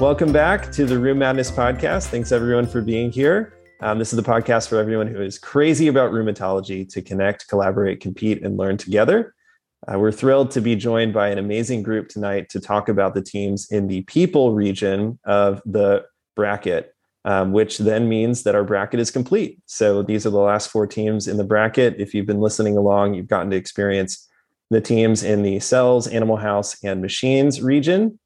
Welcome back to the Rheum Madness podcast. Thanks everyone for being here. Um, this is the podcast for everyone who is crazy about rheumatology to connect, collaborate, compete, and learn together. Uh, we're thrilled to be joined by an amazing group tonight to talk about the teams in the people region of the bracket, um, which then means that our bracket is complete. So these are the last four teams in the bracket. If you've been listening along, you've gotten to experience the teams in the cells, animal house, and machines region.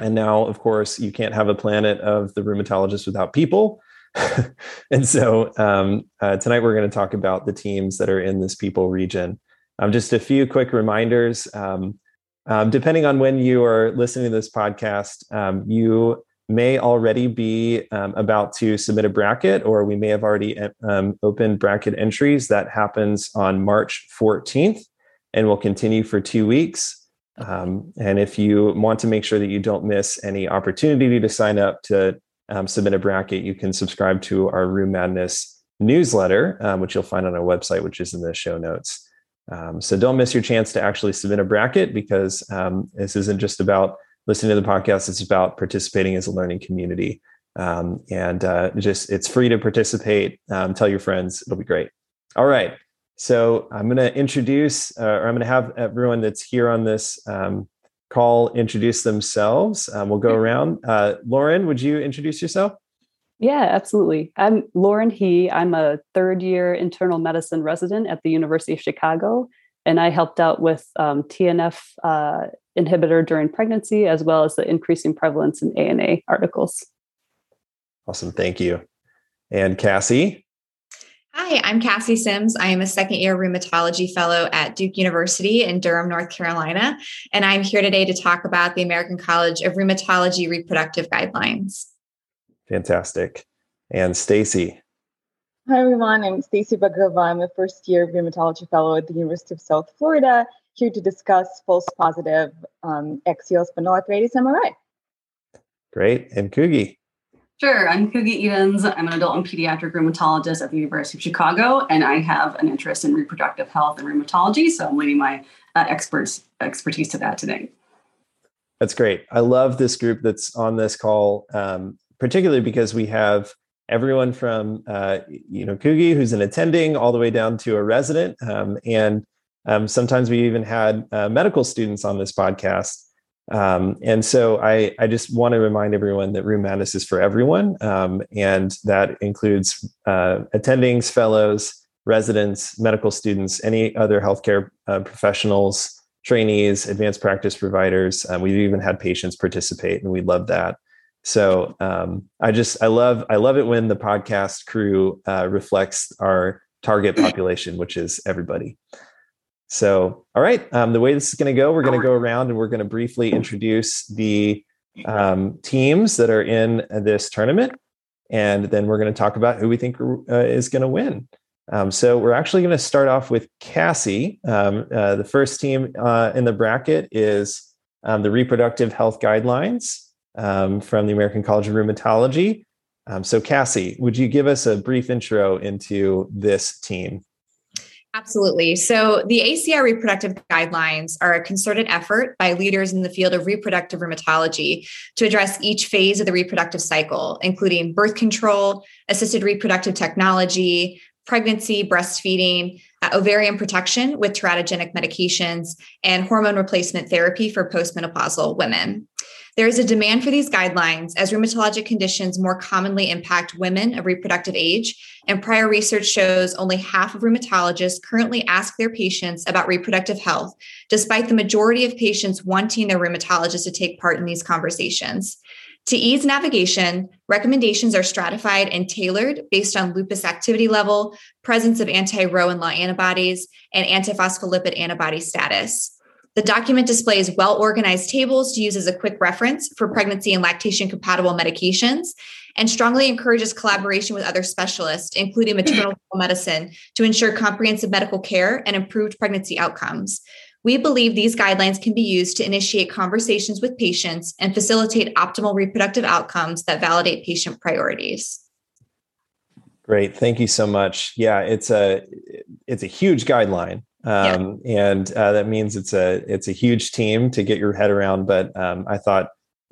And now, of course, you can't have a planet of the rheumatologist without people. and so um, uh, tonight we're going to talk about the teams that are in this people region. Um, just a few quick reminders. Um, um depending on when you are listening to this podcast, um, you may already be um, about to submit a bracket, or we may have already opened bracket entries. That happens on March 14th and will continue for two weeks. Um, and if you want to make sure that you don't miss any opportunity to sign up to um, submit a bracket, you can subscribe to our Rheum Madness newsletter, um, which you'll find on our website, which is in the show notes. Um, so don't miss your chance to actually submit a bracket because um, this isn't just about listening to the podcast; it's about participating as a learning community. Um, and uh, just it's free to participate. tell your friends; it'll be great. All right. So I'm going to introduce, uh, or I'm going to have everyone that's here on this um, call introduce themselves. Um, we'll go around. Uh, Lauren, would you introduce yourself? Yeah, absolutely. I'm Lauren He. I'm a third year internal medicine resident at the University of Chicago, and I helped out with um, TNF uh, inhibitor during pregnancy, as well as the increasing prevalence in ANA articles. Awesome. Thank you. And Cassie? Hi, I'm Cassie Sims. I am a second year rheumatology fellow at Duke University in Durham, North Carolina. And I'm here today to talk about the American College of Rheumatology reproductive guidelines. Fantastic. And Stacy. Hi, everyone. I'm Stacy Bagova. I'm a first year rheumatology fellow at the University of South Florida, here to discuss false positive um, axial spondyloarthritis MRI. Great. And Kugi. Sure. I'm Kugi Edens. I'm an adult and pediatric rheumatologist at the University of Chicago, and I have an interest in reproductive health and rheumatology. So I'm leading my uh, experts expertise to that today. That's great. I love this group that's on this call, um, particularly because we have everyone from uh, you know Kugi, who's an attending, all the way down to a resident, um, and um, sometimes we even had uh, medical students on this podcast. Um, and so I, I just want to remind everyone that Rheum Madness is for everyone. Um, and that includes uh, attendings, fellows, residents, medical students, any other healthcare uh, professionals, trainees, advanced practice providers. Um, we've even had patients participate and we love that. So um, I just, I love, I love it when the podcast crew uh, reflects our target population, which is everybody. So, all right, um, the way this is going to go, we're going to go around and we're going to briefly introduce the um, teams that are in this tournament, and then we're going to talk about who we think uh, is going to win. Um, so, we're actually going to start off with Cassie. Um, uh, the first team uh, in the bracket is um, the Reproductive Health Guidelines um, from the American College of Rheumatology. so, Cassie, would you give us a brief intro into this team? Absolutely. So, the ACR reproductive guidelines are a concerted effort by leaders in the field of reproductive rheumatology to address each phase of the reproductive cycle, including birth control, assisted reproductive technology, pregnancy, breastfeeding, uh, ovarian protection with teratogenic medications, and hormone replacement therapy for postmenopausal women. There is a demand for these guidelines as rheumatologic conditions more commonly impact women of reproductive age, and prior research shows only half of rheumatologists currently ask their patients about reproductive health, despite the majority of patients wanting their rheumatologist to take part in these conversations. To ease navigation, recommendations are stratified and tailored based on lupus activity level, presence of anti Ro and La antibodies, and antiphospholipid antibody status. The document displays well organized tables to use as a quick reference for pregnancy and lactation compatible medications and strongly encourages collaboration with other specialists, including maternal medicine, to ensure comprehensive medical care and improved pregnancy outcomes. We believe these guidelines can be used to initiate conversations with patients and facilitate optimal reproductive outcomes that validate patient priorities. Great, thank you so much. Yeah, it's a it's a huge guideline um, yeah. and uh, that means it's a it's a huge team to get your head around. But um, I thought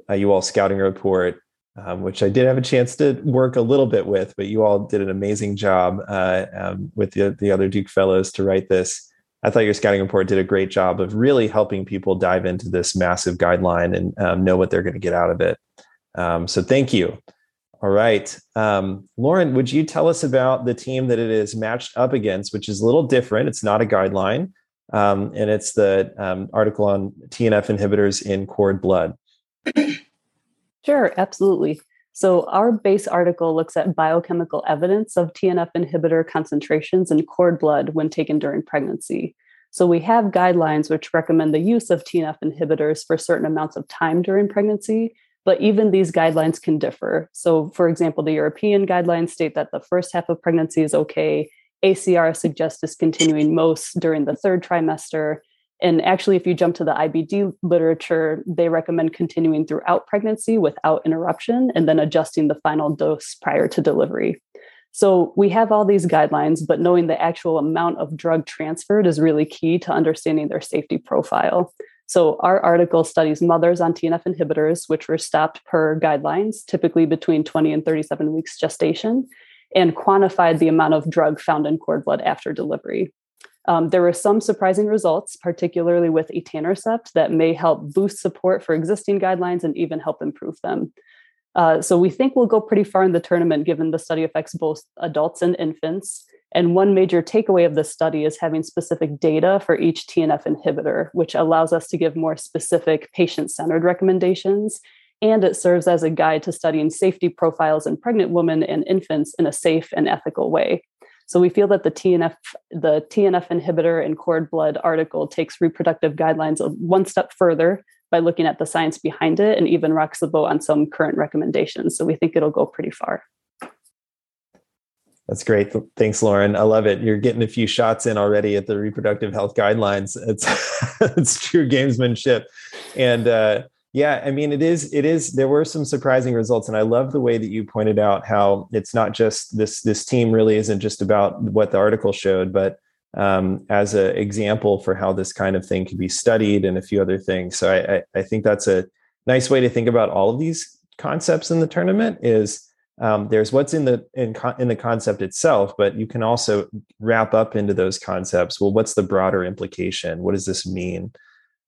uh, you all scouting report, um, which I did have a chance to work a little bit with, but you all did an amazing job uh, um, with the, the other Duke Fellows to write this. I thought your scouting report did a great job of really helping people dive into this massive guideline and um, know what they're going to get out of it. Um, so thank you. All right. Um, Lauren, would you tell us about the team that it is matched up against, which is a little different? It's not a guideline, um, and it's the um, article on TNF inhibitors in cord blood. Sure, absolutely. So, our base article looks at biochemical evidence of TNF inhibitor concentrations in cord blood when taken during pregnancy. So, we have guidelines which recommend the use of TNF inhibitors for certain amounts of time during pregnancy, but even these guidelines can differ. So, for example, the European guidelines state that the first half of pregnancy is okay. ACR suggests discontinuing most during the third trimester, and actually, if you jump to the IBD literature, they recommend continuing throughout pregnancy without interruption and then adjusting the final dose prior to delivery. So we have all these guidelines, but knowing the actual amount of drug transferred is really key to understanding their safety profile. So our article studies mothers on TNF inhibitors, which were stopped per guidelines, typically between 20 and 37 weeks gestation, and quantified the amount of drug found in cord blood after delivery. Um, there were some surprising results, particularly with etanercept, that may help boost support for existing guidelines and even help improve them. Uh, so we think we'll go pretty far in the tournament given the study affects both adults and infants. And one major takeaway of this study is having specific data for each TNF inhibitor, which allows us to give more specific patient centered recommendations. And it serves as a guide to studying safety profiles in pregnant women and infants in a safe and ethical way. So we feel that the TNF, the TNF inhibitor and cord blood article takes reproductive guidelines one step further by looking at the science behind it and even rocks the boat on some current recommendations. So we think it'll go pretty far. That's great. Thanks, Lauren. I love it. You're getting a few shots in already at the reproductive health guidelines. It's it's true gamesmanship, and uh, yeah, I mean, it is. It is. There were some surprising results, and I love the way that you pointed out how it's not just this. This team really isn't just about what the article showed, but um, as an example for how this kind of thing can be studied and a few other things. So I, I, I think that's a nice way to think about all of these concepts in the tournament. Is um, there's what's in the in, in the concept itself, but you can also wrap up into those concepts. Well, what's the broader implication? What does this mean?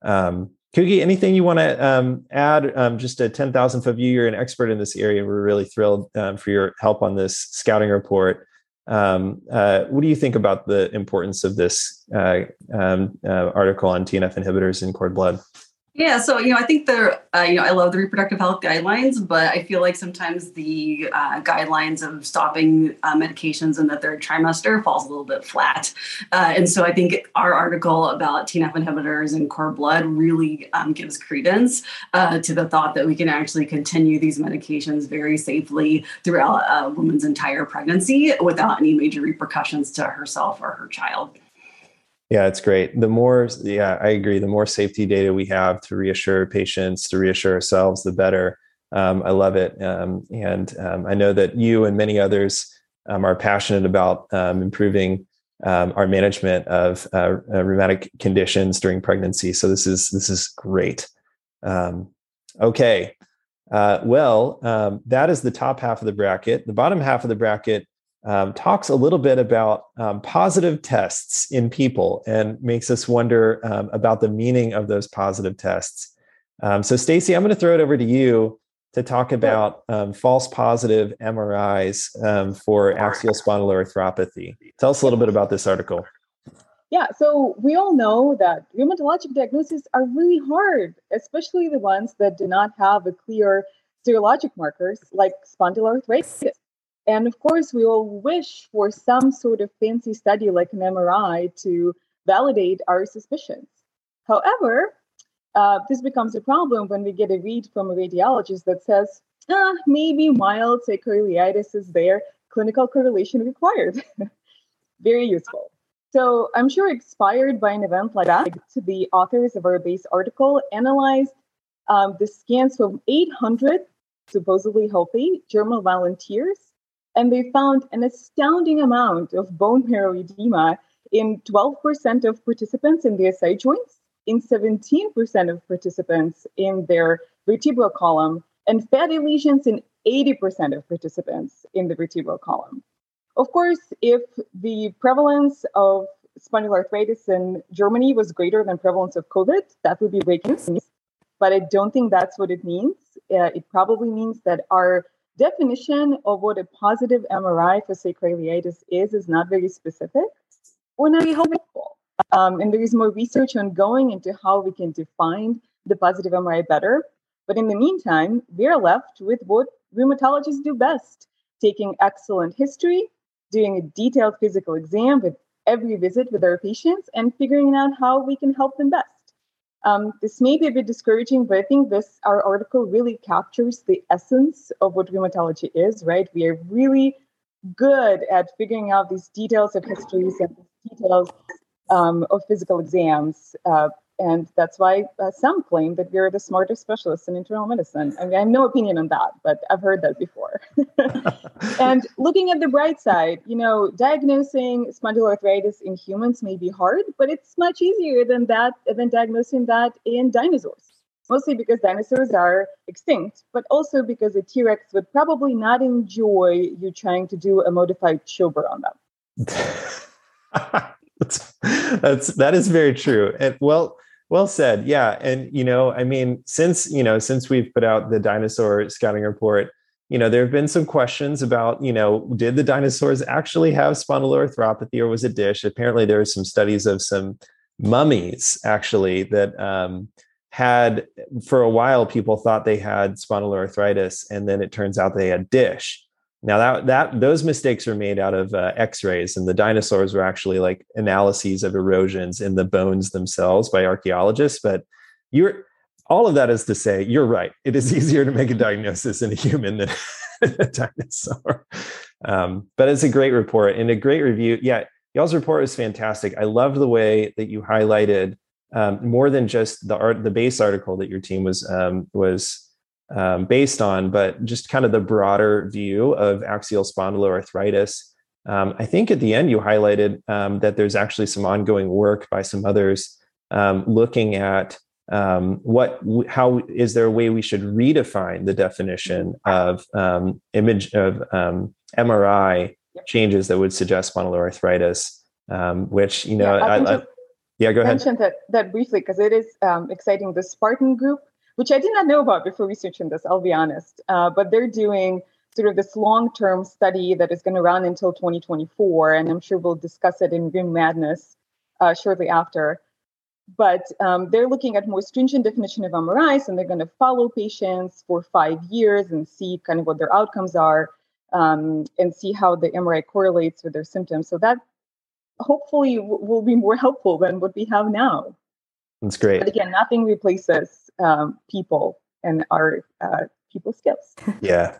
Um, Kugi, anything you want to um, add? Um, just a 10,000 foot view. You're an expert in this area. We're really thrilled um, for your help on this scouting report. Um, uh, what do you think about the importance of this uh, um, uh, article on TNF inhibitors in cord blood? Yeah, so you know, I think the uh, you know I love the reproductive health guidelines, but I feel like sometimes the uh, guidelines of stopping uh, medications in the third trimester falls a little bit flat, uh, and so I think our article about TNF inhibitors and cord blood really um, gives credence uh, to the thought that we can actually continue these medications very safely throughout a woman's entire pregnancy without any major repercussions to herself or her child. Yeah, it's great. The more, yeah, I agree. The more safety data we have to reassure patients, to reassure ourselves, the better. Um, I love it. Um, and um, I know that you and many others um, are passionate about um, improving um, our management of uh, uh, rheumatic conditions during pregnancy. So this is this is great. okay, uh, well, that is the top half of the bracket. The bottom half of the bracket um, talks a little bit about um, positive tests in people and makes us wonder um, about the meaning of those positive tests. Um, so, Stacy, I'm going to throw it over to you to talk about um, false positive MRIs um, for axial spondyloarthropathy. Tell us a little bit about this article. Yeah, so we all know that rheumatologic diagnoses are really hard, especially the ones that do not have a clear serologic markers like spondyloarthritis. And of course, we all wish for some sort of fancy study like an MRI to validate our suspicions. However, uh, this becomes a problem when we get a read from a radiologist that says, ah, maybe mild sacroiliitis is there, clinical correlation required. Very useful. So I'm sure inspired by an event like that, the authors of our base article analyzed um, the scans from 800 supposedly healthy German volunteers and they found an astounding amount of bone marrow edema in 12% of participants in the SI joints in 17% of participants in their vertebral column and fatty lesions in 80% of participants in the vertebral column. Of course, if the prevalence of spondyloarthritis in Germany was greater than prevalence of COVID, that would be breaking news. But I don't think that's what it means. Uh, it probably means that our definition of what a positive MRI for sacroiliitis is is not very specific or not very helpful. Um, and there is more research ongoing into how we can define the positive MRI better. But in the meantime, we're left with what rheumatologists do best taking excellent history, doing a detailed physical exam with every visit with our patients, and figuring out how we can help them best. Um, this may be a bit discouraging, but I think this our article really captures the essence of what rheumatology is. Right, we are really good at figuring out these details of histories and details um, of physical exams. Uh, and that's why uh, some claim that we're the smartest specialists in internal medicine. I mean, I have no opinion on that, but I've heard that before. and looking at the bright side, you know, diagnosing spondyloarthritis in humans may be hard, but it's much easier than that than diagnosing that in dinosaurs. Mostly because dinosaurs are extinct, but also because a T Rex would probably not enjoy you trying to do a modified Schober on them. that's, that's that is very true. And well, well said. Yeah. And, you know, I mean, since, you know, since we've put out the dinosaur scouting report, you know, there have been some questions about, you know, did the dinosaurs actually have spondyloarthropathy or was it DISH? Apparently, there are some studies of some mummies actually that um, had, for a while, people thought they had spondyloarthritis, and then it turns out they had DISH. Now that that those mistakes were made out of uh, X-rays, and the dinosaurs were actually like analyses of erosions in the bones themselves by archaeologists. But you're all of that is to say, you're right. It is easier to make a diagnosis in a human than a dinosaur. Um, but it's a great report and a great review. Yeah, y'all's report was fantastic. I love the way that you highlighted um, more than just the art, the base article that your team was um, was um, based on, but just kind of the broader view of axial spondyloarthritis. Um, I think at the end you highlighted um, that there's actually some ongoing work by some others um, looking at um, what how is there a way we should redefine the definition of um, image of MRI changes that would suggest spondyloarthritis, which you know, yeah, I, I, I, yeah go ahead. Mention that that briefly because it is exciting. The Spartan group which I did not know about before researching this, I'll be honest. Uh, but they're doing sort of this long term study that is going to run until 2024. And I'm sure we'll discuss it in Rheum Madness uh, shortly after. But um, they're looking at more stringent definition of MRIs, and they're going to follow patients for five years and see kind of what their outcomes are um, and see how the MRI correlates with their symptoms. So that hopefully w- will be more helpful than what we have now. That's great. But again, nothing replaces um, people and our uh, people skills. yeah,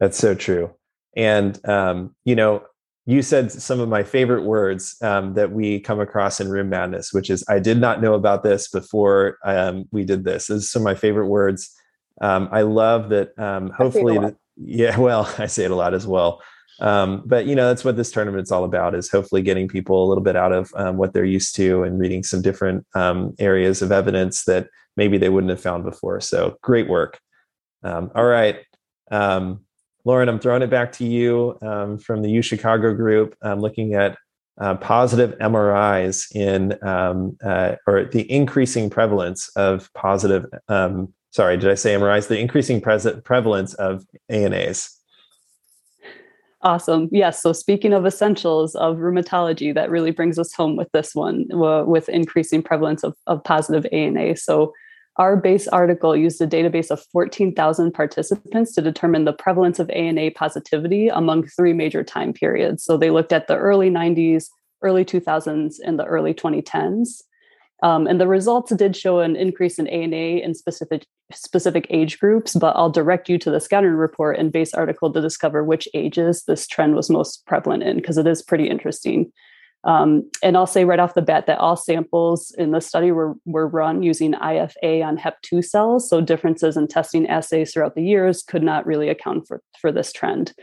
that's so true. And um, you know, you said some of my favorite words um, that we come across in Rheum Madness, which is I did not know about this before um, we did this. This is some of my favorite words. Um, I love that. Um, hopefully, the, yeah. Well, I say it a lot as well. Um, but you know, that's what this tournament's all about: is hopefully getting people a little bit out of um, what they're used to and reading some different um, areas of evidence that maybe they wouldn't have found before. So great work. Um, all right. Um, Lauren, I'm throwing it back to you um, from the U Chicago group. I'm looking at uh, positive MRIs in, um, uh, or the increasing prevalence of positive, um, sorry, did I say MRIs? The increasing pre- prevalence of ANAs. Awesome. Yes. So, speaking of essentials of rheumatology, that really brings us home with this one uh, with increasing prevalence of, of positive ANA. So, our base article used a database of 14,000 participants to determine the prevalence of ANA positivity among three major time periods. So they looked at the early 90s, early 2000s, and the early 2010s. Um, and the results did show an increase in ANA in specific specific age groups, but I'll direct you to the scouting report and base article to discover which ages this trend was most prevalent in, because it is pretty interesting. Um, and I'll say right off the bat that all samples in the study were, were run using IFA on HEP2 cells. So differences in testing assays throughout the years could not really account for, for this trend.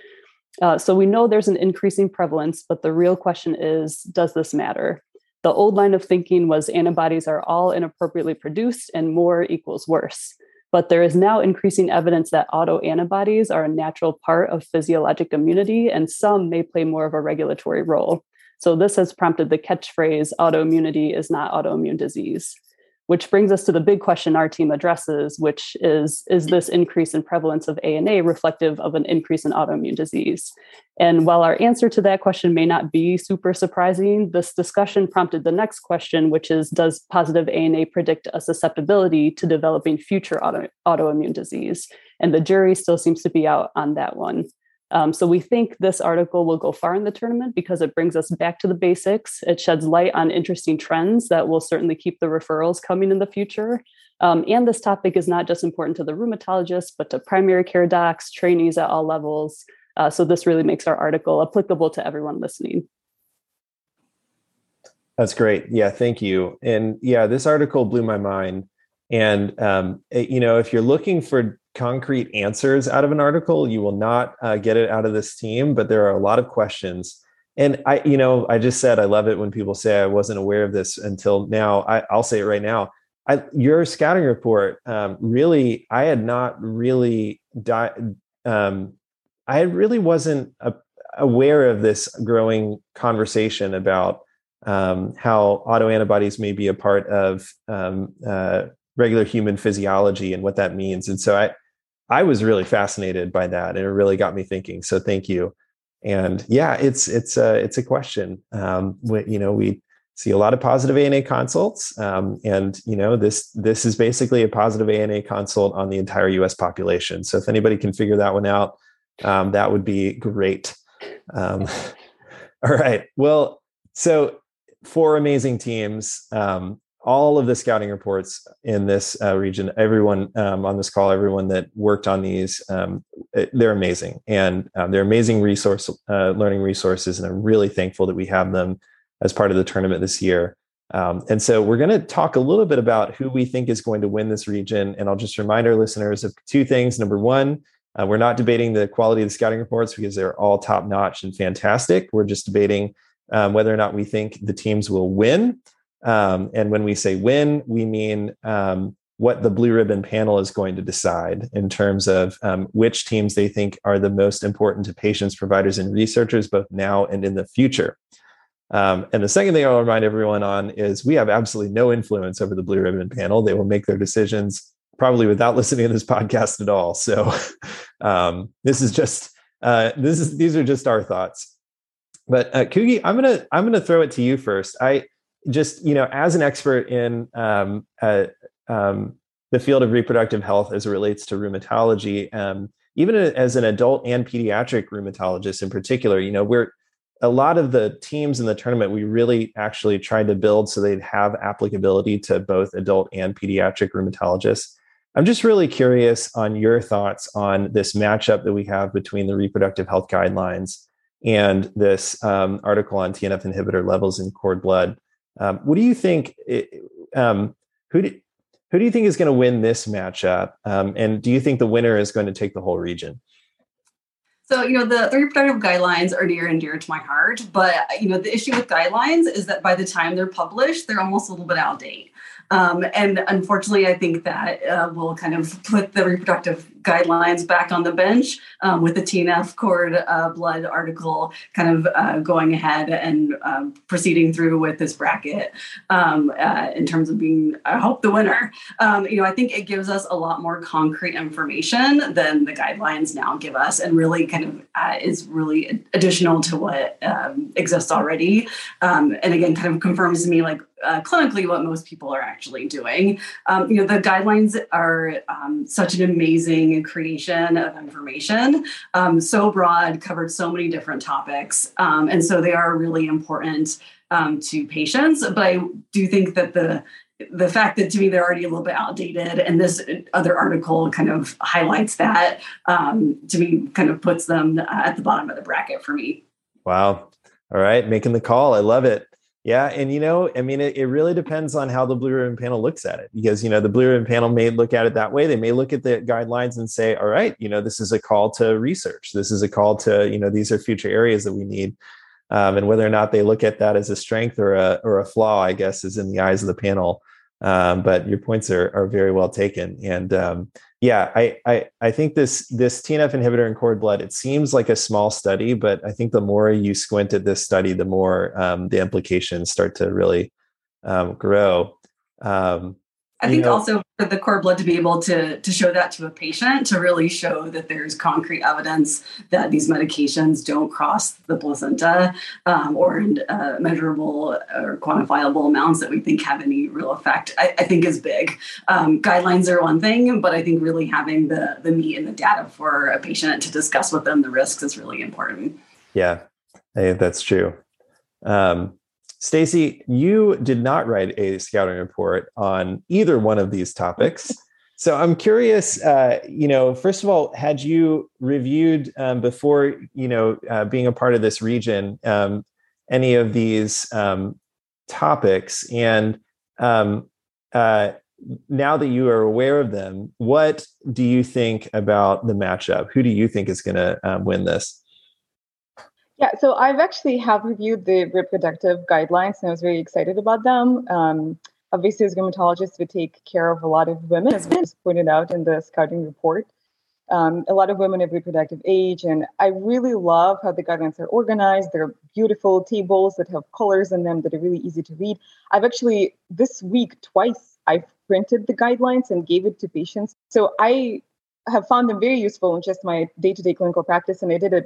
Uh, so we know there's an increasing prevalence, but the real question is does this matter? The old line of thinking was antibodies are all inappropriately produced and more equals worse. But there is now increasing evidence that autoantibodies are a natural part of physiologic immunity, and some may play more of a regulatory role. So, this has prompted the catchphrase autoimmunity is not autoimmune disease which brings us to the big question our team addresses, which is Is this increase in prevalence of ANA reflective of an increase in autoimmune disease? And while our answer to that question may not be super surprising, this discussion prompted the next question, which is Does positive ANA predict a susceptibility to developing future auto, autoimmune disease? And the jury still seems to be out on that one. Um, so we think this article will go far in the tournament because it brings us back to the basics. It sheds light on interesting trends that will certainly keep the referrals coming in the future. Um, and this topic is not just important to the rheumatologists, but to primary care docs, trainees at all levels. Uh, so this really makes our article applicable to everyone listening. That's great. Yeah, thank you. And yeah, this article blew my mind. And um, it, you know, if you're looking for concrete answers out of an article. You will not uh, get it out of this team, but there are a lot of questions. And I, you know, I just said I love it when people say I wasn't aware of this until now. I, will say it right now. I, your scouting report um, really, I had not really, di- um, I really wasn't a, aware of this growing conversation about um, how autoantibodies may be a part of um, uh, regular human physiology and what that means. And so I, I was really fascinated by that, and it really got me thinking. So thank you. And yeah, it's it's a it's a question. Um, we, you know, we see a lot of positive ANA consults, um, and you know this this is basically a positive ANA consult on the entire U.S. population. So if anybody can figure that one out, um, that would be great. Um, all right. Well, so four amazing teams. Um, all of the scouting reports in this uh, region, everyone um, on this call, everyone that worked on these, um, it, they're amazing, and um, they're amazing resource uh, learning resources, and I'm really thankful that we have them as part of the tournament this year. Um, and so we're going to talk a little bit about who we think is going to win this region, and I'll just remind our listeners of two things. Number one, uh, we're not debating the quality of the scouting reports because they're all top notch and fantastic. We're just debating um, whether or not we think the teams will win. Um, and when we say win, we mean um, what the blue ribbon panel is going to decide in terms of um, which teams they think are the most important to patients, providers, and researchers, both now and in the future. Um, and the second thing I'll remind everyone on is we have absolutely no influence over the blue ribbon panel. They will make their decisions probably without listening to this podcast at all. So um, this is just uh, this is these are just our thoughts. But uh, Kugi, I'm gonna I'm gonna throw it to you first. I just you know as an expert in um, uh, um, the field of reproductive health as it relates to rheumatology um, even as an adult and pediatric rheumatologist in particular you know we're a lot of the teams in the tournament we really actually tried to build so they'd have applicability to both adult and pediatric rheumatologists. I'm just really curious on your thoughts on this matchup that we have between the reproductive health guidelines and this um, article on tnf inhibitor levels in cord blood um, what do you think? Um, who do who do you think is going to win this matchup? Um, and do you think the winner is going to take the whole region? So, you know, the, the, reproductive guidelines are near and dear to my heart. But, you know, the issue with guidelines is that by the time they're published, they're almost a little bit outdated. Um, and unfortunately, I think that uh, will kind of put the reproductive guidelines back on the bench um, with the TNF cord uh, blood article kind of uh, going ahead and um, proceeding through with this bracket um, uh, in terms of being, I hope, the winner. Um, you know, I think it gives us a lot more concrete information than the guidelines now give us, and really kind of uh, is really additional to what um, exists already. and again, kind of confirms to me like uh, clinically what most people are actually doing. Um, you know, the guidelines are um, such an amazing creation of information, um, so broad, covered so many different topics, um, and so they are really important um, to patients. But I do think that the the fact that to me they're already a little bit outdated and this other article kind of highlights that um, to me kind of puts them at the bottom of the bracket for me wow all right making the call i love it yeah, and you know, I mean, it, it really depends on how the blue ribbon panel looks at it, because you know the blue ribbon panel may look at it that way. They may look at the guidelines and say, "All right, you know, this is a call to research. This is a call to you know these are future areas that we need." Um, and whether or not they look at that as a strength or a or a flaw, I guess, is in the eyes of the panel. Um, but your points are are very well taken. And um, yeah, I, I I think this this TNF inhibitor in cord blood. It seems like a small study, but I think the more you squint at this study, the more um, the implications start to really um, grow. Um, I think know, also the cord blood to be able to to show that to a patient to really show that there's concrete evidence that these medications don't cross the placenta um, or in uh, measurable or quantifiable amounts that we think have any real effect. I, I think is big. Um, guidelines are one thing, but I think really having the the meat and the data for a patient to discuss with them the risks is really important. Yeah, that's true. Um, Stacy, you did not write a scouting report on either one of these topics. So I'm curious, uh, you know, first of all, had you reviewed um, before, you know, uh, being a part of this region, um, any of these um, topics? And um, uh, now that you are aware of them, what do you think about the matchup? Who do you think is going to um, win this? Yeah, so I've actually have reviewed the reproductive guidelines and I was very excited about them. Um, obviously, as rheumatologists, we take care of a lot of women, as was pointed out in the scouting report. Um, a lot of women of reproductive age, and I really love how the guidelines are organized. They're beautiful tables that have colors in them that are really easy to read. I've actually this week twice I've printed the guidelines and gave it to patients. So I have found them very useful in just my day-to-day clinical practice, and I did a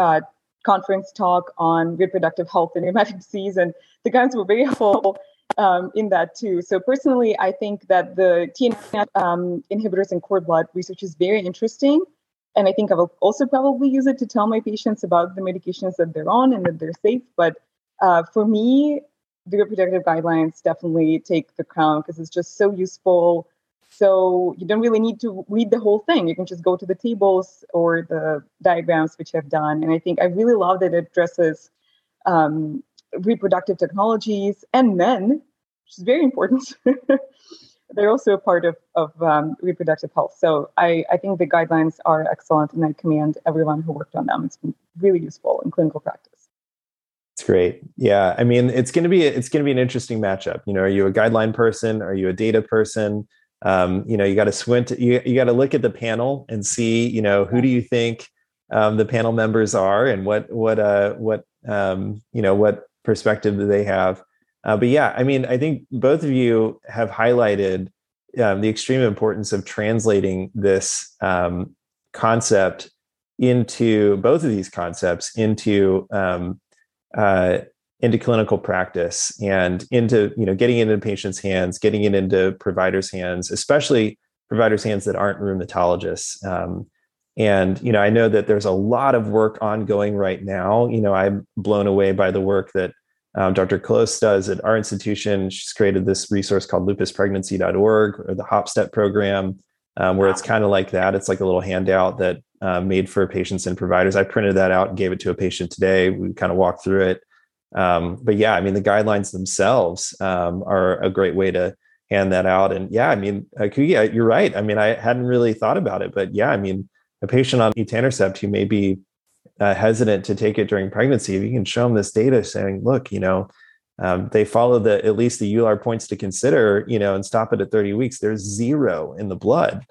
uh, conference talk on reproductive health and rheumatic disease, and the guys were very helpful um, in that too. So personally, I think that the TNF um, inhibitors in cord blood research is very interesting, and I think I will also probably use it to tell my patients about the medications that they're on and that they're safe. But uh, for me, the reproductive guidelines definitely take the crown because it's just so useful so you don't really need to read the whole thing. You can just go to the tables or the diagrams which I've done. And I think I really love that it addresses um, reproductive technologies and men, which is very important. They're also a part of, of um, reproductive health. So I, I think the guidelines are excellent and I commend everyone who worked on them. It's been really useful in clinical practice. It's great. Yeah. I mean, it's going to be, it's going to be an interesting matchup. You know, are you a guideline person? Are you a data person? Um, you know you got to squint you, you got to look at the panel and see you know who do you think um, the panel members are and what what uh what um, you know what perspective do they have. Uh, but yeah i mean i think both of you have highlighted um, the extreme importance of translating this um, concept into both of these concepts into um, uh, into clinical practice and into you know getting it into patients' hands, getting it into providers' hands, especially providers' hands that aren't rheumatologists. Um, and you know, I know that there's a lot of work ongoing right now. You know, I'm blown away by the work that um, Dr. Clowse does at our institution. She's created this resource called lupuspregnancy.org or the HopStep program, um, where it's kind of like that. It's like a little handout that uh, made for patients and providers. I printed that out and gave it to a patient today. We kind of walked through it. Um, but yeah, I mean, the guidelines themselves um, are a great way to hand that out. And yeah, I mean, uh, you're right. I mean, I hadn't really thought about it, but yeah, I mean, a patient on etanercept who may be uh, hesitant to take it during pregnancy, if you can show them this data saying, look, you know, um, they follow the at least the EULAR points to consider, you know, and stop it at 30 weeks. There's zero in the blood,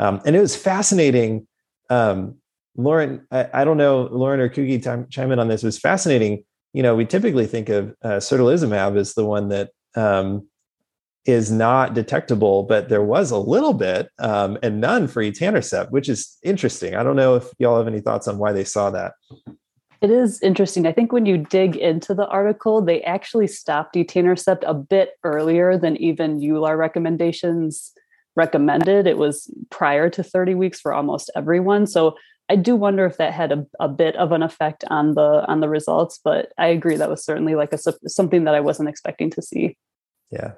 um, and it was fascinating. Um, Lauren, I, I, don't know, Lauren or Kugi, chime in on this. It was fascinating you know, we typically think of uh, certolizumab as the one that um, is not detectable, but there was a little bit um, and none for etanercept, which is interesting. I don't know if y'all have any thoughts on why they saw that. It is interesting. I think when you dig into the article, they actually stopped etanercept a bit earlier than even EULAR recommendations recommended. It was prior to 30 weeks for almost everyone. So I do wonder if that had a, a bit of an effect on the on the results, but I agree that was certainly like a something that I wasn't expecting to see. Yeah.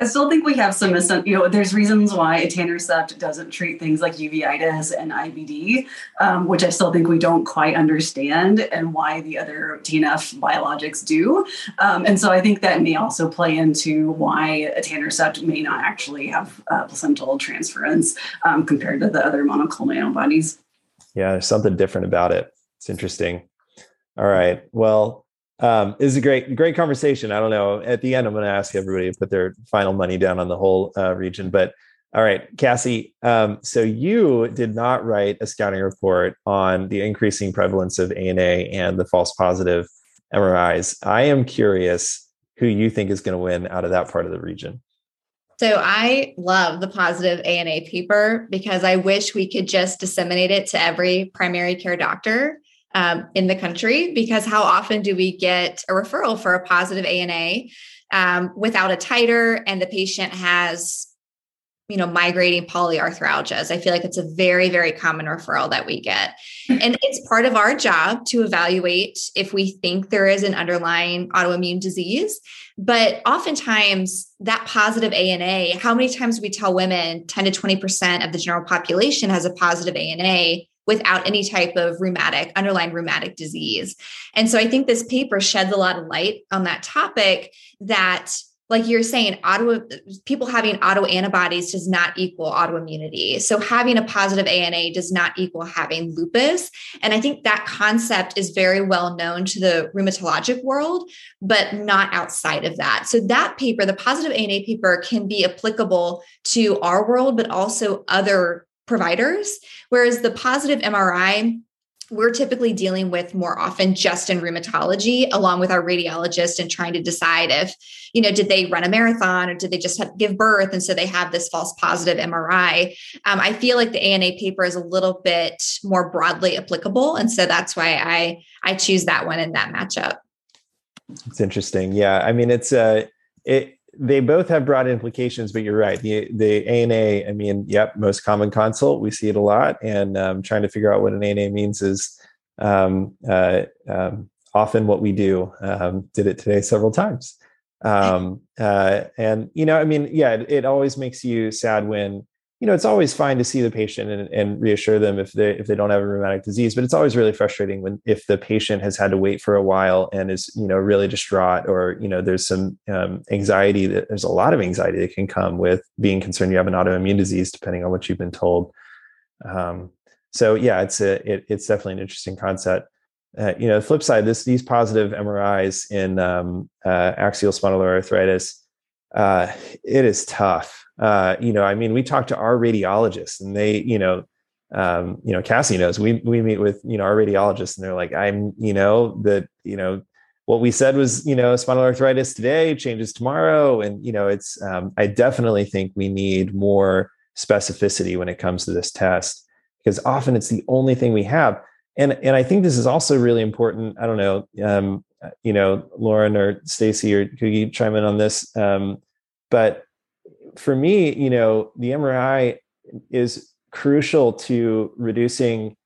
I still think we have some, you know, there's reasons why etanercept doesn't treat things like uveitis and IBD, um, which I still think we don't quite understand, and why the other TNF biologics do. Um, and so I think that may also play into why etanercept may not actually have uh, placental transference um, compared to the other monoclonal antibodies yeah there's something different about it it's interesting All right. Well, um, this is a great, great conversation. I don't know. At the end, I'm going to ask everybody to put their final money down on the whole uh, region. But all right, Cassie. Um, so you did not write a scouting report on the increasing prevalence of ANA and the false positive MRIs. I am curious who you think is going to win out of that part of the region. So I love the positive ANA paper because I wish we could just disseminate it to every primary care doctor um, in the country. Because how often do we get a referral for a positive ANA um, without a titer and the patient has you know, migrating polyarthralgias. I feel like it's a very, very common referral that we get. And it's part of our job to evaluate if we think there is an underlying autoimmune disease. But oftentimes, that positive ANA, how many times we tell women 10 to 20% of the general population has a positive ANA without any type of rheumatic, underlying rheumatic disease. And so I think this paper sheds a lot of light on that topic that like you're saying, auto people having autoantibodies does not equal autoimmunity. So having a positive ANA does not equal having lupus. And I think that concept is very well known to the rheumatologic world, but not outside of that. So that paper, the positive ANA paper, can be applicable to our world, but also other providers. Whereas the positive MRI we're typically dealing with more often just in rheumatology along with our radiologist and trying to decide if you know did they run a marathon or did they just give birth and so they have this false positive mri um, i feel like the ana paper is a little bit more broadly applicable and so that's why i i choose that one in that matchup. It's interesting. Yeah i mean it's uh it they both have broad implications, but you're right. The the ANA, I mean, yep, most common consult. We see it a lot, and um, trying to figure out what an ANA means is um, uh, um, often what we do. Um, did it today several times, um, uh, and you know, I mean, yeah, it, it always makes you sad when you know, it's always fine to see the patient and, and, reassure them if they if they don't have a rheumatic disease, but it's always really frustrating when if the patient has had to wait for a while and is you know really distraught or you know there's some um, anxiety that there's a lot of anxiety that can come with being concerned you have an autoimmune disease depending on what you've been told. Um, so yeah, it's a it, it's definitely an interesting concept. Uh, you know, flip side, this these positive MRIs in um, uh, axial spondyloarthritis, uh, it is tough uh, you know, I mean, we talk to our radiologists and they, you know, um, you know, Cassie knows we, we meet with, you know, our radiologists and they're like, I'm, you know, that, you know, what we said was, you know, spinal arthritis today changes tomorrow. And, you know, it's, um, I definitely think we need more specificity when it comes to this test because often it's the only thing we have. And, and I think this is also really important. I don't know, um, you know, Lauren or Stacy or could you chime in on this? Um, but for me, you know, the MRI is crucial to reducing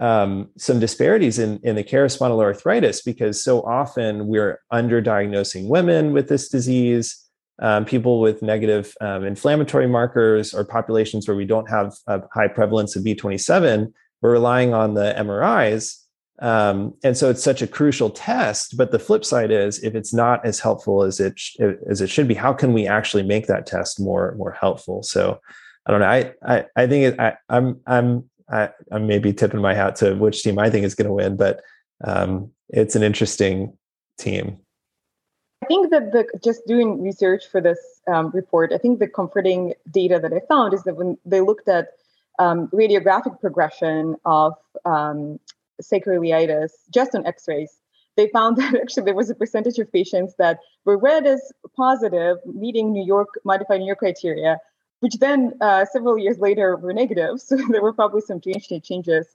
um, some disparities in, in the care of spondyloarthritis because so often we're underdiagnosing women with this disease, um, people with negative um, inflammatory markers, or populations where we don't have a high prevalence of B27. We're relying on the MRIs um, and so it's such a crucial test. But the flip side is, if it's not as helpful as it sh- as it should be, how can we actually make that test more more helpful? So I don't know. I I, I think it, I, I'm I'm I, I'm maybe tipping my hat to which team I think is going to win, but um, it's an interesting team. I think that the just doing research for this um, report, I think the comforting data that I found is that when they looked at um, radiographic progression of um, sacroiliitis just on x-rays they found that actually there was a percentage of patients that were read as positive meeting new york modified new york criteria which then uh, several years later were negative. So there were probably some dna changes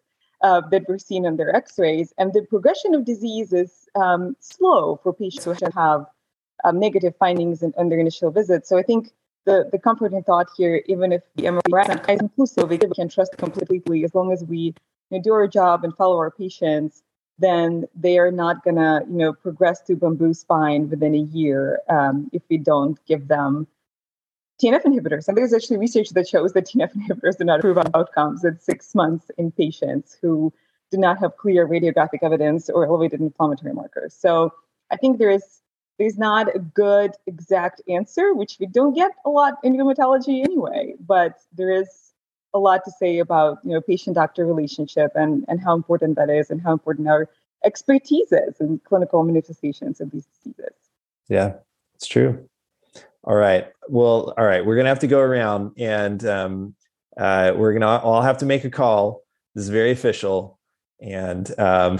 uh, that were seen on their x-rays. And the progression of disease is um, slow for patients who have um, negative findings in, in, their initial visit. So i think the, the comforting thought here, even if the MRI is inclusive, we can trust completely as long as we you know, do our job and follow our patients, then they are not going to, you know, progress to bamboo spine within a year um, if we don't give them TNF inhibitors. And there's actually research that shows that TNF inhibitors do not improve outcomes at six months in patients who do not have clear radiographic evidence or elevated inflammatory markers. So I think there is there's not a good exact answer, which we don't get a lot in rheumatology anyway, but there is a lot to say about you know patient doctor relationship and and how important that is and how important our expertise is and clinical manifestations of these diseases. Yeah, it's true. All right. Well, all right. We're gonna have to go around, and um, uh, we're gonna all have to make a call. This is very official, and um,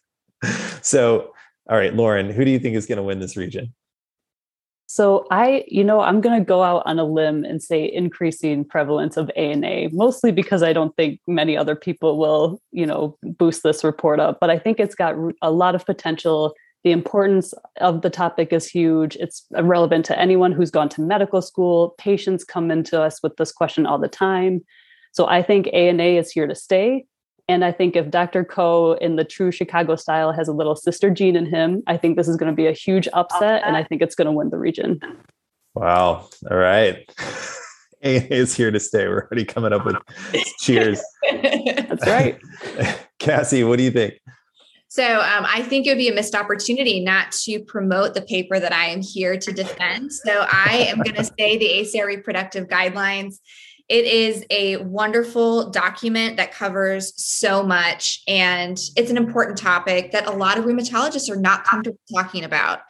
so, all right, Lauren, who do you think is to win this region? So I, you know, I'm going to go out on a limb and say increasing prevalence of ANA, mostly because I don't think many other people will, you know, boost this report up. But I think it's got a lot of potential. The importance of the topic is huge. It's relevant to anyone who's gone to medical school. Patients come into us with this question all the time. So I think ANA is here to stay. And I think if Dr. Ko in the true Chicago style has a little sister gene in him, I think this is going to be a huge upset, and I think it's going to win the region. Wow. All right. A is here to stay. We're already coming up with cheers. That's right. Cassie, what do you think? So um, I think it would be a missed opportunity not to promote the paper that I am here to defend. So I am going to say the ACR reproductive guidelines it is a wonderful document that covers so much, and it's an important topic that a lot of rheumatologists are not comfortable talking about.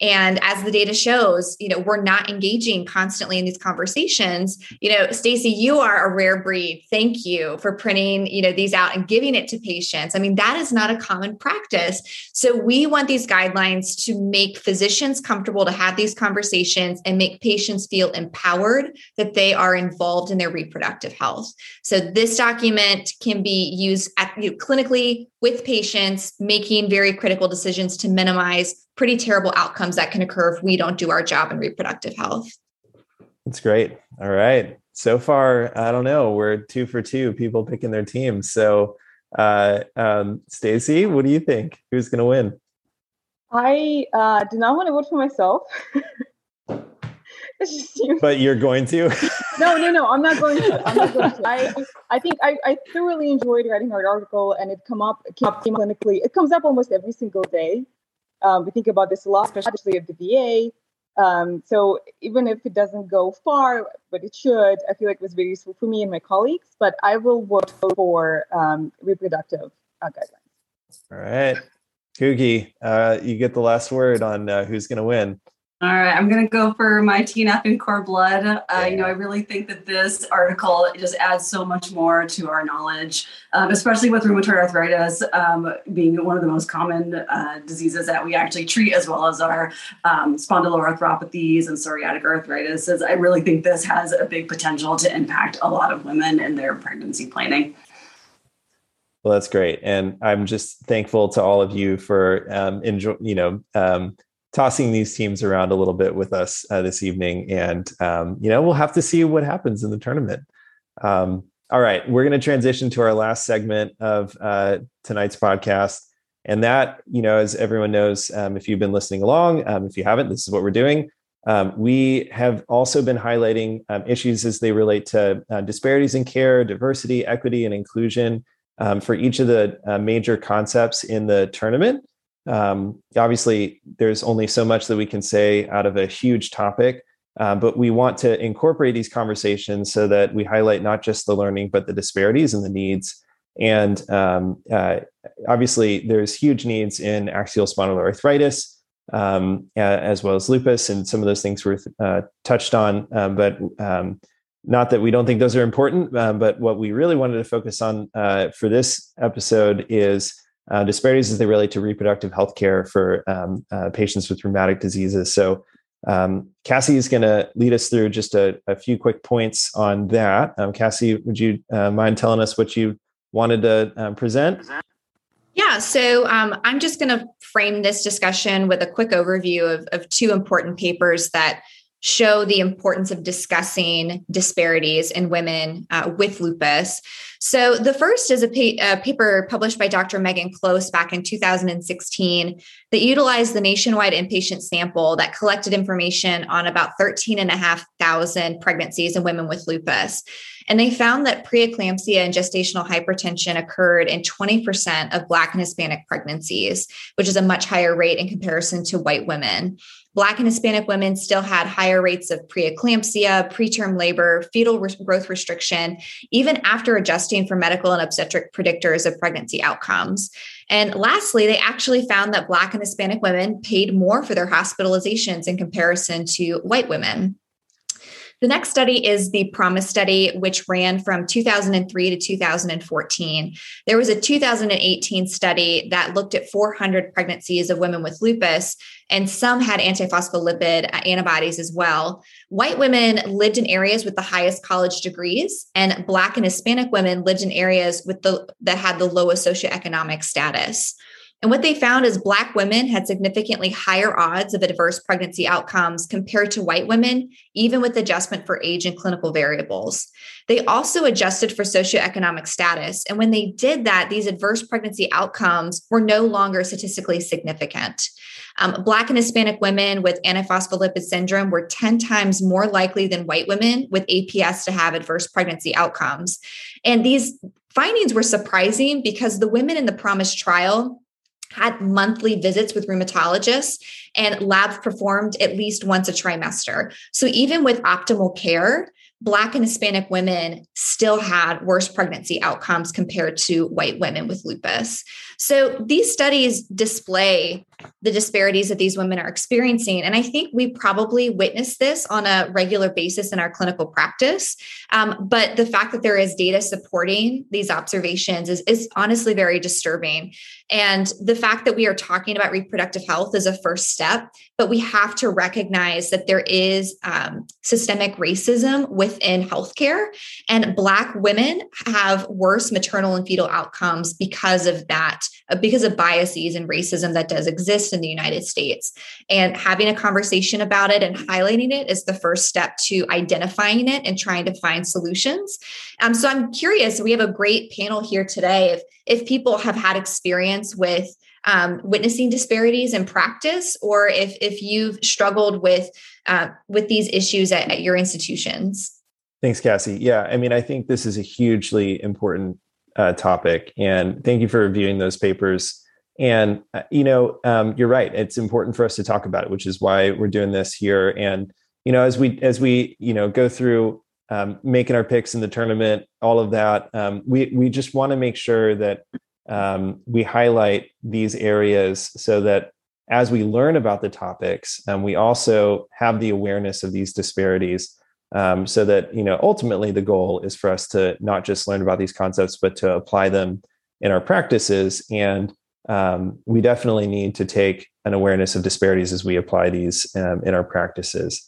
And as the data shows, you know, we're not engaging constantly in these conversations. You know, Stacy, you are a rare breed. Thank you for printing, you know, these out and giving it to patients. I mean, that is not a common practice. So we want these guidelines to make physicians comfortable to have these conversations and make patients feel empowered that they are involved in their reproductive health. So this document can be used at, you know, clinically with patients making very critical decisions to minimize pretty terrible outcomes that can occur if we don't do our job in reproductive health. That's great. All right. So far, I don't know. We're two for two, people picking their teams. So, uh, um, Stacy, what do you think? Who's going to win? I uh, do not want to vote for myself. but you're going to? no, no, no. I'm not going to. I'm not going to. I, I think I, I thoroughly enjoyed writing our article, and it come up, came up clinically. It comes up almost every single day. Um, we think about this a lot, especially at the VA. Um, so even if it doesn't go far, but it should, I feel like it was very useful for me and my colleagues. But I will vote for um, reproductive uh, guidelines. All right, Kuki, uh, you get the last word on uh, who's going to win. All right, I'm going to go for my TNF and cord blood. Uh, you know, I really think that this article just adds so much more to our knowledge, um, especially with rheumatoid arthritis um, being one of the most common uh, diseases that we actually treat, as well as our um, spondyloarthropathies and psoriatic arthritis. Is I really think this has a big potential to impact a lot of women in their pregnancy planning. Well, that's great, and I'm just thankful to all of you for um, enjoy. You know um, tossing these teams around a little bit with us uh, this evening. And, um, you know, we'll have to see what happens in the tournament. Um, all right, we're going to transition to our last segment of uh, tonight's podcast. And that, you know, as everyone knows, um, if you've been listening along, um, if you haven't, this is what we're doing. Um, we have also been highlighting um, issues as they relate to uh, disparities in care, diversity, equity, and inclusion for each of the uh, major concepts in the tournament um, obviously there's only so much that we can say out of a huge topic uh, but we want to incorporate these conversations so that we highlight not just the learning but the disparities and the needs. And um, uh, obviously there's huge needs in axial spondyloarthritis um, as well as lupus and some of those things were uh, touched on um, but um, not that we don't think those are important uh, but what we really wanted to focus on uh, for this episode is uh, disparities as they relate to reproductive health care for um, uh, patients with rheumatic diseases. So, um, Cassie is going to lead us through just a, a, few quick points on that. Um, Cassie, would you uh, mind telling us what you wanted to uh, present? Yeah, so um, I'm just going to frame this discussion with a quick overview of, of two important papers that show the importance of discussing disparities in women uh, with lupus. So, the first is a, pa- a, paper published by Dr. Megan Clowse back in 2016 that utilized the nationwide inpatient sample that collected information on about 13,500 pregnancies in women with lupus. And they found that preeclampsia and gestational hypertension occurred in 20% of Black and Hispanic pregnancies, which is a much higher rate in comparison to white women. Black and Hispanic women still had higher rates of preeclampsia, preterm labor, fetal re- growth restriction, even after adjusting for medical and obstetric predictors of pregnancy outcomes. And lastly, they actually found that Black and Hispanic women paid more for their hospitalizations in comparison to white women. The next study is the PROMISSE study, which ran from 2003 to 2014. There was a 2018 study that looked at 400 pregnancies of women with lupus, and some had antiphospholipid uh, antibodies as well. White women lived in areas with the highest college degrees, and Black and Hispanic women lived in areas with the that had the lowest socioeconomic status. And what they found is Black women had significantly higher odds of adverse pregnancy outcomes compared to white women, even with adjustment for age and clinical variables. They also adjusted for socioeconomic status. And when they did that, these adverse pregnancy outcomes were no longer statistically significant. Um, Black and Hispanic women with antiphospholipid syndrome were 10 times more likely than white women with APS to have adverse pregnancy outcomes. And these findings were surprising because the women in the PROMISSE trial had monthly visits with rheumatologists and labs performed at least once a trimester. So even with optimal care, Black and Hispanic women still had worse pregnancy outcomes compared to white women with lupus. So these studies display the disparities that these women are experiencing. And I think we probably witness this on a regular basis in our clinical practice. Um, but the fact that there is data supporting these observations is, is honestly very disturbing. And the fact that we are talking about reproductive health is a first step, but we have to recognize that there is um, systemic racism within healthcare, and Black women have worse maternal and fetal outcomes because of that because of biases and racism that does exist in the United States. And having a conversation about it and highlighting it is the first step to identifying it and trying to find solutions. Um, so I'm curious, we have a great panel here today. If, if people have had experience with um, witnessing disparities in practice, or if, if you've struggled with, uh, with these issues at, at your institutions. Thanks, Cassie. Yeah, I mean, I think this is a hugely important uh, topic. And thank you for reviewing those papers. And uh, you know, um, you're right. It's important for us to talk about it, which is why we're doing this here. And you know, as we as we you know go through um, making our picks in the tournament, all of that, um, we we just want to make sure that um, we highlight these areas so that as we learn about the topics, um, we also have the awareness of these disparities um, so that you know ultimately the goal is for us to not just learn about these concepts but to apply them in our practices and um, we definitely need to take an awareness of disparities as we apply these um, in our practices.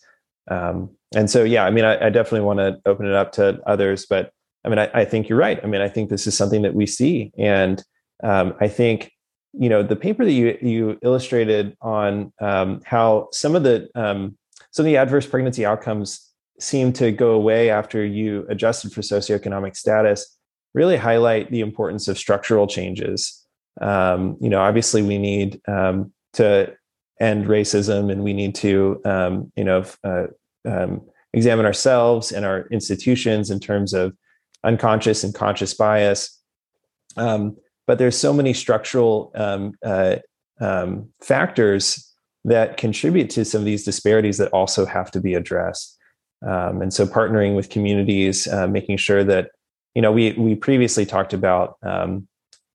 Um, and so yeah i mean i, I definitely want to open it up to others but i mean I, I, think you're right. I mean i think this is something that we see. And um, i think you know the paper that you you illustrated on um, how some of the some of the adverse pregnancy outcomes seem to go away after you adjusted for socioeconomic status really highlight the importance of structural changes. Um, you know, obviously, we need um, to end racism, and we need to, um, you know, uh, um, examine ourselves and our institutions in terms of unconscious and conscious bias. Um, but there's so many structural um, uh, factors that contribute to some of these disparities that also have to be addressed. And so partnering with communities, uh, making sure that, you know, we, we previously talked about um,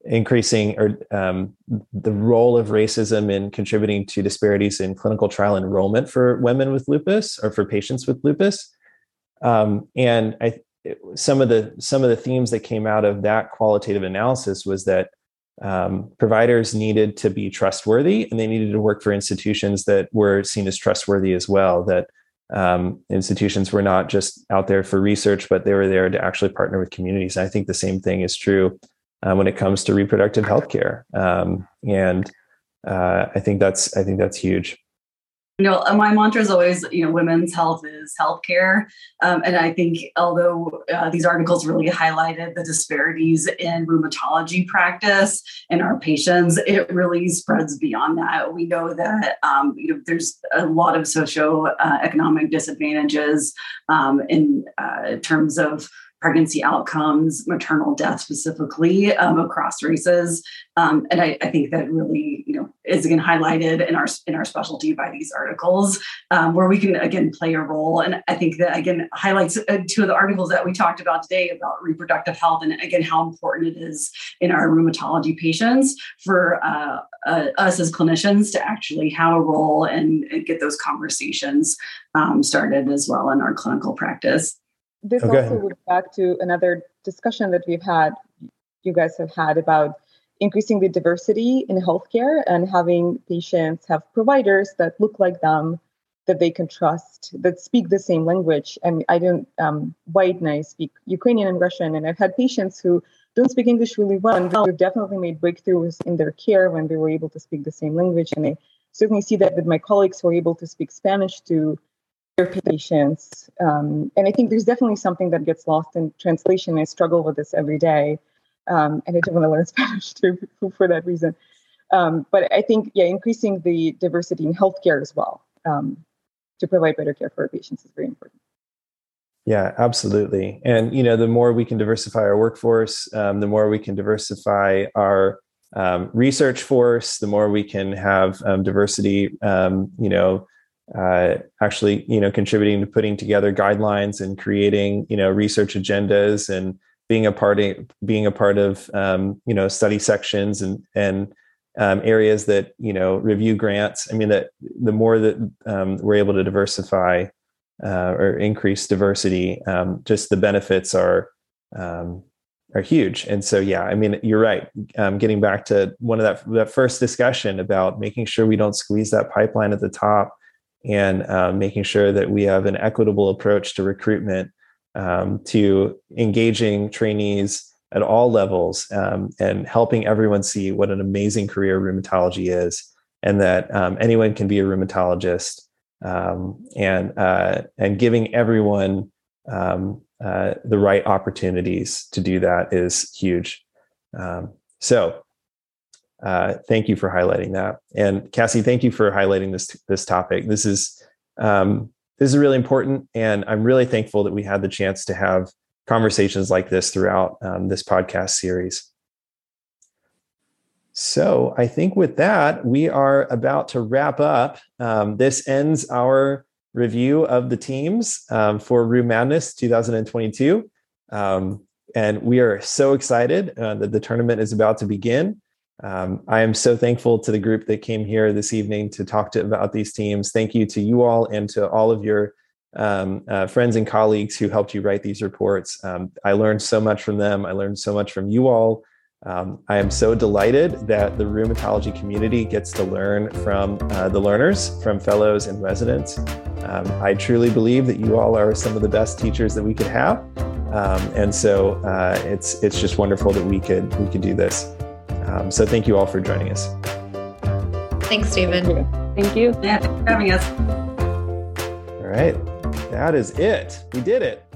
increasing or um, the role of racism in contributing to disparities in clinical trial enrollment for women with lupus or for patients with lupus. Um, and I, some of the some of the themes that came out of that qualitative analysis was that um, providers needed to be trustworthy and they needed to work for institutions that were seen as trustworthy as well. That um, institutions were not just out there for research, but they were there to actually partner with communities. And I think the same thing is true uh, when it comes to reproductive health care. Um, and uh, I think that's I think that's huge you know, uh, my mantra is always, you know, women's health is healthcare. Um, and I think although uh, these articles really highlighted the disparities in rheumatology practice in our patients, it really spreads beyond that. We know that, um, you know, there's a lot of socio-economic uh, disadvantages um, in uh, terms of pregnancy outcomes, maternal death specifically um, across races. Um, and I, I, think that really, you know, is again highlighted in our in our specialty by these articles, um, where we can again play a role. And I think that again highlights uh, two of the articles that we talked about today about reproductive health and again how important it is in our rheumatology patients for uh, uh, us as clinicians to actually have a role and, and get those conversations um, started as well in our clinical practice. This okay. also goes back to another discussion that we've had, you guys have had about increasing the diversity in healthcare and having patients have providers that look like them, that they can trust, that speak the same language. And I don't, um, white and I speak Ukrainian and Russian, and I've had patients who don't speak English really well, and we've definitely made breakthroughs in their care when they were able to speak the same language. And I certainly see that with my colleagues who are able to speak Spanish to patients. Um, and I think there's definitely something that gets lost in translation. I struggle with this every day. Um, and I do want to learn Spanish too for that reason. Um, but I think, yeah, increasing the diversity in healthcare as well um, to provide better care for our patients is very important. Yeah, absolutely. And you know, the more we can diversify our workforce, um, the more we can diversify our um, research force, the more we can have diversity. you know, uh, actually you know contributing to putting together guidelines and creating you know research agendas and being a part of being a part of um, you know study sections and and um, areas that you know review grants. I mean that the more that um, we're able to diversify uh, or increase diversity um, just the benefits are um, are huge. And so yeah i mean you're right. Um, getting back to one of that that first discussion about making sure we don't squeeze that pipeline at the top and uh, making sure that we have an equitable approach to recruitment, um, to engaging trainees at all levels, um, and helping everyone see what an amazing career rheumatology is, and that um, anyone can be a rheumatologist, um, and uh, and giving everyone um, uh, the right opportunities to do that is huge. Um, so uh, thank you for highlighting that. And Cassie, thank you for highlighting this this topic. This is um, this is really important, and I'm really thankful that we had the chance to have conversations like this throughout um, this podcast series. So I think with that, we are about to wrap up. Um, this ends our review of the teams um, for Rheum Madness 2022. Um, and we are so excited uh, that the tournament is about to begin. Um, I am so thankful to the group that came here this evening to talk to about these teams. Thank you to you all and to all of your um, uh, friends and colleagues who helped you write these reports. Um, I learned so much from them. I learned so much from you all. Um, I am so delighted that the rheumatology community gets to learn from uh, the learners, from fellows and residents. Um, I truly believe that you all are some of the best teachers that we could have, um, and so uh, it's it's just wonderful that we could we could do this. Um, so thank you all for joining us. Thanks, David. Thank you. Yeah, thanks for having us. All right. That is it. We did it.